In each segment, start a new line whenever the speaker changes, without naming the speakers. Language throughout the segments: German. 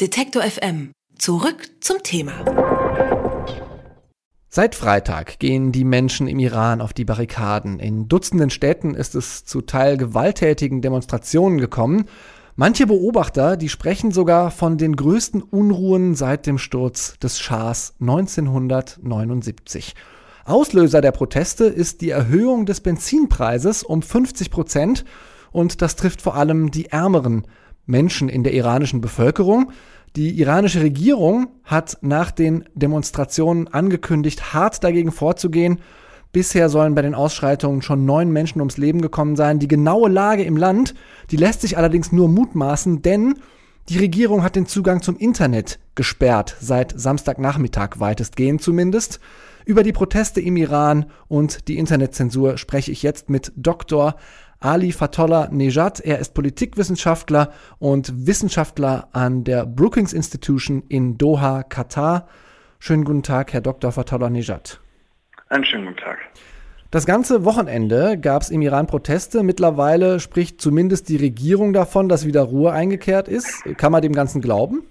Detektor FM. Zurück zum Thema.
Seit Freitag gehen die Menschen im Iran auf die Barrikaden. In Dutzenden Städten ist es zu teil gewalttätigen Demonstrationen gekommen. Manche Beobachter, die sprechen sogar von den größten Unruhen seit dem Sturz des Schahs 1979. Auslöser der Proteste ist die Erhöhung des Benzinpreises um 50 Prozent und das trifft vor allem die ärmeren Menschen in der iranischen Bevölkerung. Die iranische Regierung hat nach den Demonstrationen angekündigt, hart dagegen vorzugehen. Bisher sollen bei den Ausschreitungen schon neun Menschen ums Leben gekommen sein. Die genaue Lage im Land, die lässt sich allerdings nur mutmaßen, denn die Regierung hat den Zugang zum Internet gesperrt, seit Samstagnachmittag weitestgehend zumindest. Über die Proteste im Iran und die Internetzensur spreche ich jetzt mit Dr. Ali Fatollah Nejad. Er ist Politikwissenschaftler und Wissenschaftler an der Brookings Institution in Doha, Katar. Schönen guten Tag, Herr Dr. Fatollah Nejad.
Einen schönen guten Tag.
Das ganze Wochenende gab es im Iran Proteste. Mittlerweile spricht zumindest die Regierung davon, dass wieder Ruhe eingekehrt ist. Kann man dem Ganzen glauben?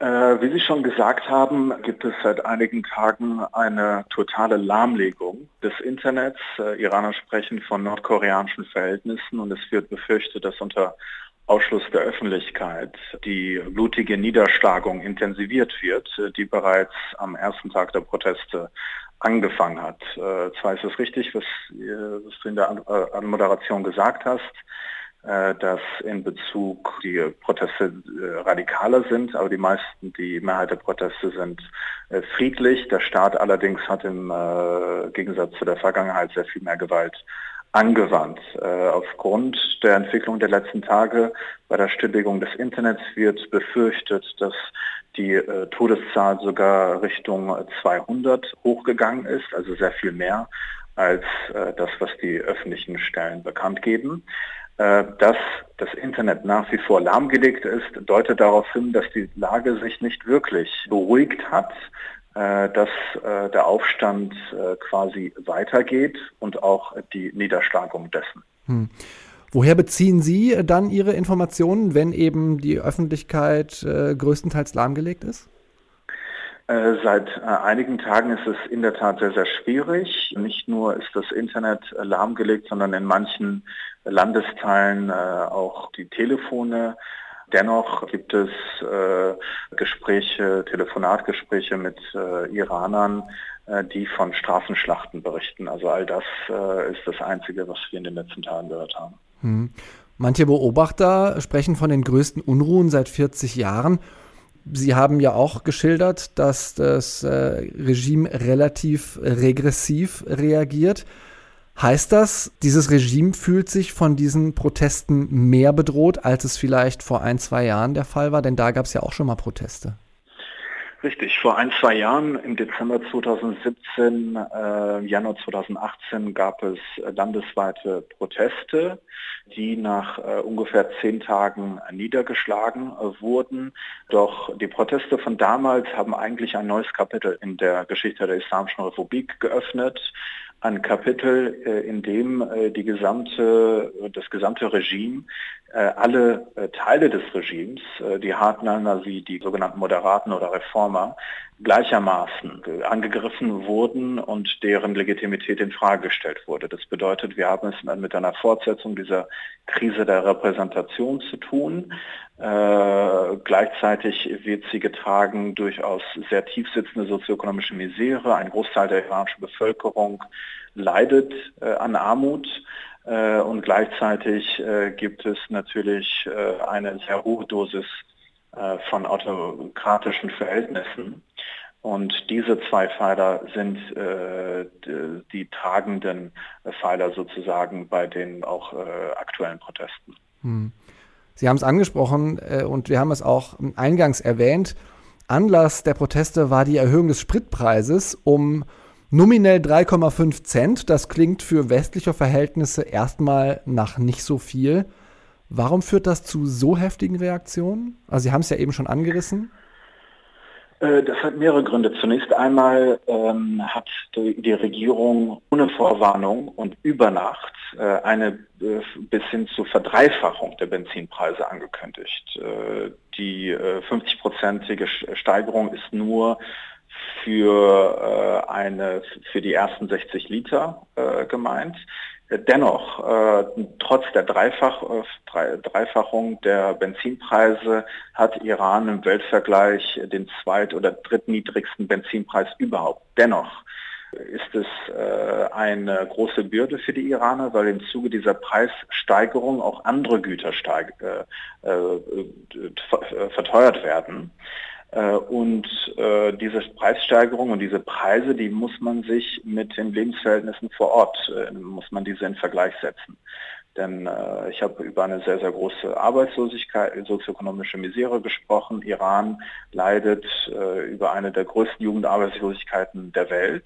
Äh, wie Sie schon gesagt haben, gibt es seit einigen Tagen eine totale Lahmlegung des Internets. Äh, Iraner sprechen von nordkoreanischen Verhältnissen und es wird befürchtet, dass unter Ausschluss der Öffentlichkeit die blutige Niederschlagung intensiviert wird, äh, die bereits am ersten Tag der Proteste angefangen hat. Zwar ist es richtig, was, was du in der Anmoderation gesagt hast, dass in Bezug die Proteste äh, radikaler sind, aber die meisten, die Mehrheit der Proteste sind äh, friedlich. Der Staat allerdings hat im Gegensatz zu der Vergangenheit sehr viel mehr Gewalt angewandt. Aufgrund der Entwicklung der letzten Tage bei der Stilllegung des Internets wird befürchtet, dass die Todeszahl sogar Richtung 200 hochgegangen ist, also sehr viel mehr als das, was die öffentlichen Stellen bekannt geben. Äh, dass das Internet nach wie vor lahmgelegt ist, deutet darauf hin, dass die Lage sich nicht wirklich beruhigt hat, äh, dass äh, der Aufstand quasi weitergeht und auch die Niederschlagung dessen. Hm.
Woher beziehen Sie dann Ihre Informationen, wenn eben die Öffentlichkeit größtenteils lahmgelegt ist?
Seit einigen Tagen ist es in der Tat sehr, sehr schwierig. Nicht nur ist das Internet lahmgelegt, sondern in manchen Landesteilen äh, auch die Telefone. Dennoch gibt es äh, Gespräche, Telefonatgespräche mit äh, Iranern, äh, die von Straßenschlachten berichten. Also all das äh, ist das Einzige, was wir in den letzten Tagen gehört haben. Hm.
Manche Beobachter sprechen von den größten Unruhen seit 40 Jahren. Sie haben ja auch geschildert, dass das äh, Regime relativ regressiv reagiert. Heißt das, dieses Regime fühlt sich von diesen Protesten mehr bedroht, als es vielleicht vor ein, zwei Jahren der Fall war? Denn da gab es ja auch schon mal Proteste.
Richtig, vor ein, zwei Jahren, im Dezember 2017, äh, Januar 2018 gab es landesweite Proteste, die nach äh, ungefähr zehn Tagen niedergeschlagen äh, wurden. Doch die Proteste von damals haben eigentlich ein neues Kapitel in der Geschichte der Islamischen Republik geöffnet ein Kapitel, äh, in dem äh, die gesamte, das gesamte Regime, äh, alle Teile des Regimes, die Hardliner wie die sogenannten Moderaten oder Reformer, gleichermaßen angegriffen wurden und deren Legitimität in Frage gestellt wurde. Das bedeutet, wir haben es mit einer Fortsetzung dieser Krise der Repräsentation zu tun. Gleichzeitig wird sie getragen durch aus sehr tief sitzende sozioökonomische Misere. Ein Großteil der iranischen Bevölkerung leidet äh, an Armut. Äh, und gleichzeitig äh, gibt es natürlich äh, eine sehr hohe Dosis äh, von autokratischen Verhältnissen. Und diese zwei Pfeiler sind äh, die, die, tragenden Pfeiler sozusagen bei den auch äh, aktuellen Protesten. Hm.
Sie haben es angesprochen äh, und wir haben es auch eingangs erwähnt. Anlass der Proteste war die Erhöhung des Spritpreises um nominell 3,5 Cent. Das klingt für westliche Verhältnisse erstmal nach nicht so viel. Warum führt das zu so heftigen Reaktionen? Also Sie haben es ja eben schon angerissen.
Äh, das hat mehrere Gründe. Zunächst einmal ähm, hat die Regierung ohne Vorwarnung und über Nacht äh, eine äh, bis hin zur Verdreifachung der Benzinpreise angekündigt. Äh, die 50-prozentige äh, Steigerung ist nur für, äh, eine, für die ersten 60 Liter gemeint. Dennoch, äh, trotz der Dreifach, äh, Dreifachung der Benzinpreise hat Iran im Weltvergleich den zweit- oder drittniedrigsten Benzinpreis überhaupt. Dennoch ist es äh, eine große Bürde für die Iraner, weil im Zuge dieser Preissteigerung auch andere Güter steig, äh, äh, verteuert werden. Äh, und äh, diese Preissteigerung und diese Preise, die muss man sich mit den Lebensverhältnissen vor Ort, äh, muss man diese in Vergleich setzen. Denn äh, ich habe über eine sehr, sehr große Arbeitslosigkeit, sozioökonomische Misere gesprochen. Iran leidet über eine der größten Jugendarbeitslosigkeiten der Welt.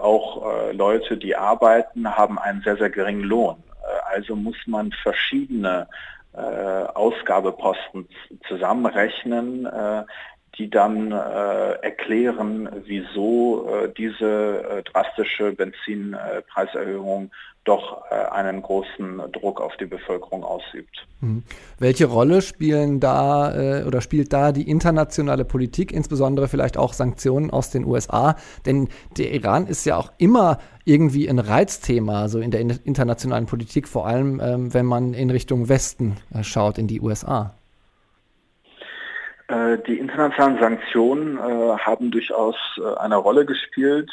Auch Leute, die arbeiten, haben einen sehr, sehr geringen Lohn. also muss man verschiedene Ausgabeposten zusammenrechnen, äh, die dann äh, erklären, wieso äh, diese äh, drastische Benzinpreiserhöhung doch äh, einen großen Druck auf die Bevölkerung ausübt.
Hm. Welche Rolle spielen da äh, oder spielt da die internationale Politik, insbesondere vielleicht auch Sanktionen aus den USA? Denn der Iran ist ja auch immer irgendwie ein Reizthema, so in der internationalen Politik, vor allem ähm, wenn man in Richtung Westen äh, schaut, in die USA.
Äh, die internationalen Sanktionen äh, haben durchaus äh, eine Rolle gespielt.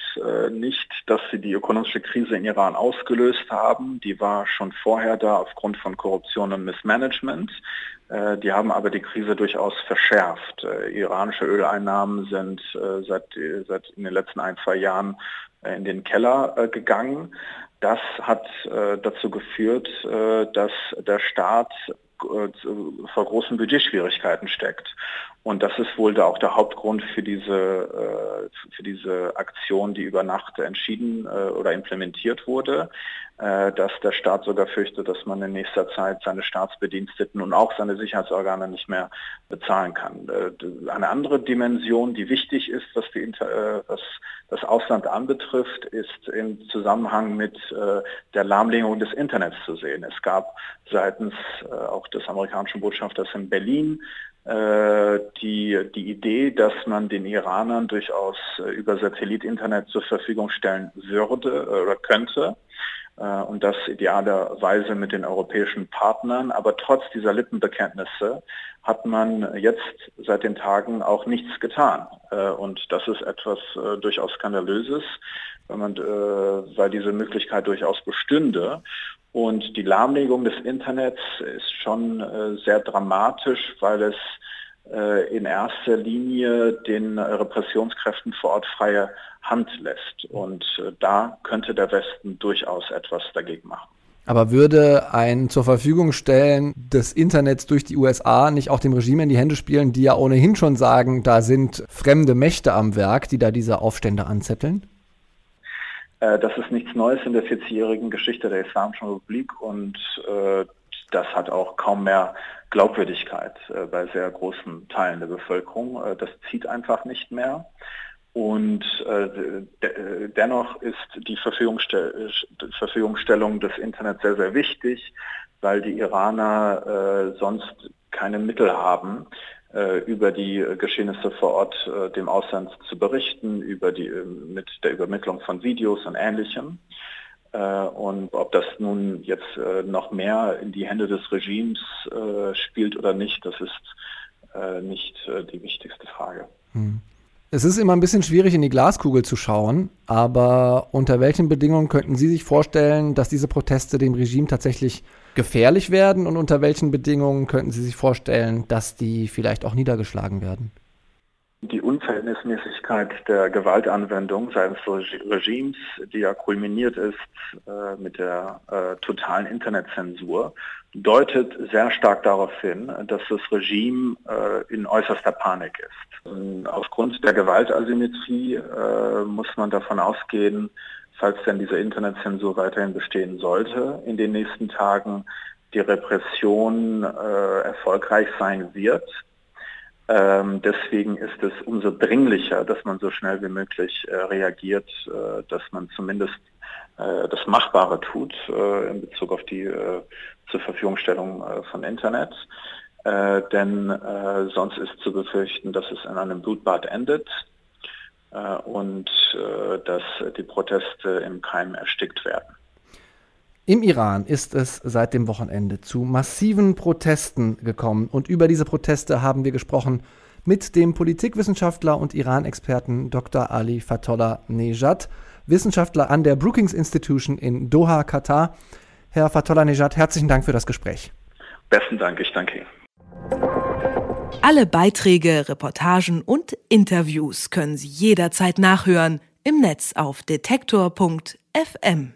Nicht, dass sie die ökonomische Krise in Iran ausgelöst haben. Die war schon vorher da aufgrund von Korruption und Missmanagement. Die haben aber die Krise durchaus verschärft. Iranische Öleinnahmen sind seit, seit in den letzten ein, zwei Jahren in den Keller gegangen. Das hat dazu geführt, dass der Staat vor großen Budgetschwierigkeiten steckt. Und das ist wohl da auch der Hauptgrund für diese, äh, für diese Aktion, die über Nacht entschieden äh, oder implementiert wurde, dass der Staat sogar fürchtet, dass man in nächster Zeit seine Staatsbediensteten und auch seine Sicherheitsorgane nicht mehr bezahlen kann. Eine andere Dimension, die wichtig ist, was, die, was Ausland anbetrifft, ist im Zusammenhang mit der Lahmlegung des Internets zu sehen. Es gab seitens auch des amerikanischen Botschafters in Berlin äh, die, die Idee, dass man den Iranern durchaus äh, über Satellit-Internet zur Verfügung stellen würde äh, oder könnte und das idealerweise mit den europäischen Partnern. Aber trotz dieser Lippenbekenntnisse hat man jetzt seit den Tagen auch nichts getan. Und das ist etwas durchaus Skandalöses, wenn man, weil diese Möglichkeit durchaus bestünde. Und die Lahmlegung des Internets ist schon äh, sehr dramatisch, weil es äh, in erster Linie den Repressionskräften vor Ort freie Hand lässt. Und äh, da könnte der Westen durchaus etwas dagegen machen.
Aber würde ein zur Verfügung stellen des Internets durch die USA nicht auch dem Regime in die Hände spielen, die ja ohnehin schon sagen, da sind fremde Mächte am Werk, die da diese Aufstände anzetteln?
Äh, das ist nichts Neues in der 40-jährigen Geschichte der Islamischen Republik und äh, das hat auch kaum mehr Glaubwürdigkeit äh, bei sehr großen Teilen der Bevölkerung. das zieht einfach nicht mehr. Und dennoch ist die Verfügungstellung des Internets sehr, sehr wichtig, weil die Iraner sonst keine Mittel haben, äh, über die Geschehnisse vor Ort äh, dem Ausland zu berichten, über die, äh, mit der Übermittlung von Videos und Ähnlichem. Und ob das nun jetzt noch mehr in die Hände des Regimes spielt oder nicht, das ist nicht die wichtigste Frage. Hm.
Es ist immer ein bisschen schwierig, in die Glaskugel zu schauen, aber unter welchen Bedingungen könnten Sie sich vorstellen, dass diese Proteste dem Regime tatsächlich gefährlich werden und unter welchen Bedingungen könnten Sie sich vorstellen, dass die vielleicht auch niedergeschlagen werden?
Die Unverhältnismäßigkeit der Gewaltanwendung seines Regimes, die ja kulminiert ist äh, mit der äh, totalen Internetzensur, deutet sehr stark darauf hin, dass das Regime äh, in äußerster Panik ist. Und aufgrund der Gewaltasymmetrie äh, muss man davon ausgehen, falls denn diese Internetzensur weiterhin bestehen sollte, in den nächsten Tagen die Repression äh, erfolgreich sein wird. Ähm, deswegen ist es umso dringlicher, dass man so schnell wie möglich äh, reagiert, äh, dass man zumindest äh, das Machbare tut äh, in Bezug auf die äh, zur Verfügungstellung von Internet. denn sonst ist zu befürchten, dass es in einem Blutbad endet und dass die Proteste im Keim erstickt werden.
Im Iran ist es seit dem Wochenende zu massiven Protesten gekommen und über diese Proteste haben wir gesprochen mit dem Politikwissenschaftler und Iran-Experten Dr. Ali Fatollah Nejad, Wissenschaftler an der Brookings Institution in Doha, Katar. Herr Fatollah Nejad, herzlichen Dank für das Gespräch.
Besten Dank, ich danke Ihnen.
Alle Beiträge, Reportagen und Interviews können Sie jederzeit nachhören im Netz auf detektor.fm.